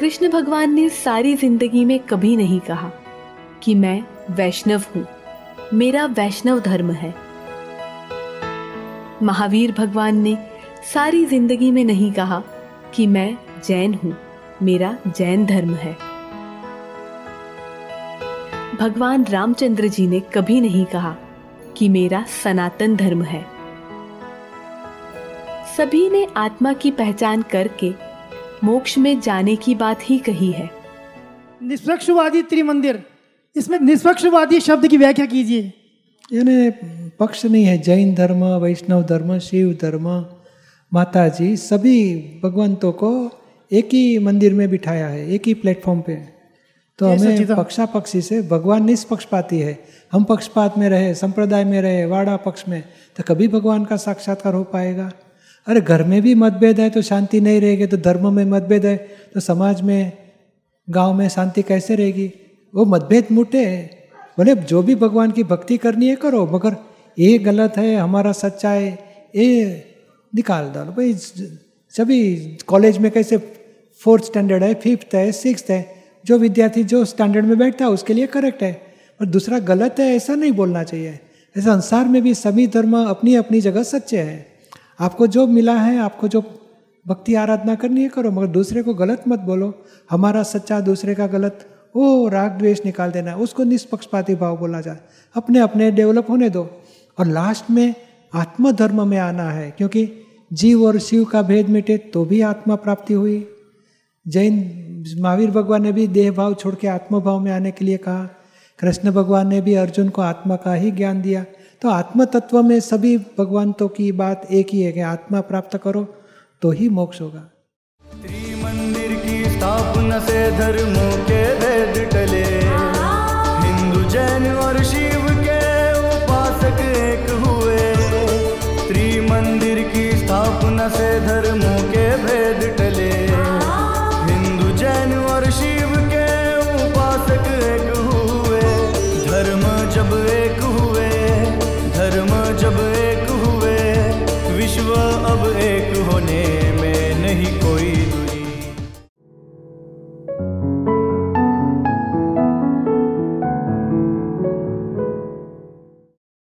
कृष्ण भगवान ने सारी ज़िंदगी में कभी नहीं कहा कि मैं वैष्णव हूँ। मेरा वैष्णव धर्म है। महावीर भगवान ने सारी ज़िंदगी में नहीं कहा कि मैं जैन हूँ। मेरा जैन धर्म है। भगवान रामचंद्र जी ने कभी नहीं कहा कि मेरा सनातन धर्म है। सभी ने आत्मा की पहचान करके मोक्ष में जाने की बात ही कही है। निष्पक्षवादी त्रिमंदिर। इसमें निष्पक्षवादी शब्द की व्याख्या कीजिए। यानी पक्ष नहीं है जैन धर्म वैष्णव धर्म शिव धर्म माता जी सभी भगवंतों को एक ही मंदिर में बिठाया है एक ही प्लेटफॉर्म पे। तो हमें पक्षा पक्षी से भगवान निष्पक्षपाती है। हम पक्षपात में रहे संप्रदाय में रहे वाड़ा पक्ष में तो कभी भगवान का साक्षात्कार हो पाएगा। अरे घर में भी मतभेद है तो शांति नहीं रहेगी तो धर्म में मतभेद है तो समाज में, गाँव में शांति कैसे रहेगी? वो मतभेद मुटे बोले, जो भी भगवान की भक्ति करनी है करो, मगर ये गलत है, हमारा सच्चा है, ये निकाल डालो। भाई सभी कॉलेज में कैसे फोर्थ स्टैंडर्ड है, फिफ्थ है सिक्स है, जो विद्यार्थी जो स्टैंडर्ड में बैठता है, उसके लिए करेक्ट है। और दूसरा, गलत है, ऐसा नहीं बोलना चाहिए। संसार में भी सभी धर्म अपनी अपनी जगह सच्चे हैं। आपको जो मिला है, आपको जो भक्ति आराधना करनी है, करो, मगर दूसरे को गलत मत बोलो। हमारा सच्चा दूसरे का गलत, ओ, राग द्वेष निकाल देना, उसको निष्पक्षपाती भाव बोला जाए। अपने अपने डेवलप होने दो। और लास्ट में आत्मधर्म में आना है, क्योंकि जीव और शिव का भेद मिटे तो भी आत्मा प्राप्ति हुई। जैन महावीर भगवान ने भी देह भाव छोड़ के आत्म भाव में आने के लिए कहा। कृष्ण भगवान ने भी अर्जुन को आत्मा का ही ज्ञान दिया। तो आत्म तत्व में सभी भगवंतों की बात एक ही है कि आत्मा प्राप्त करो तो ही मोक्ष होगा। मंदिर की स्थापना से धर्मों के भेद टले। हिंदू, जैन और शिव के उपासक एक हुए। त्रिमंदिर की स्थापना से धर्म Ericoído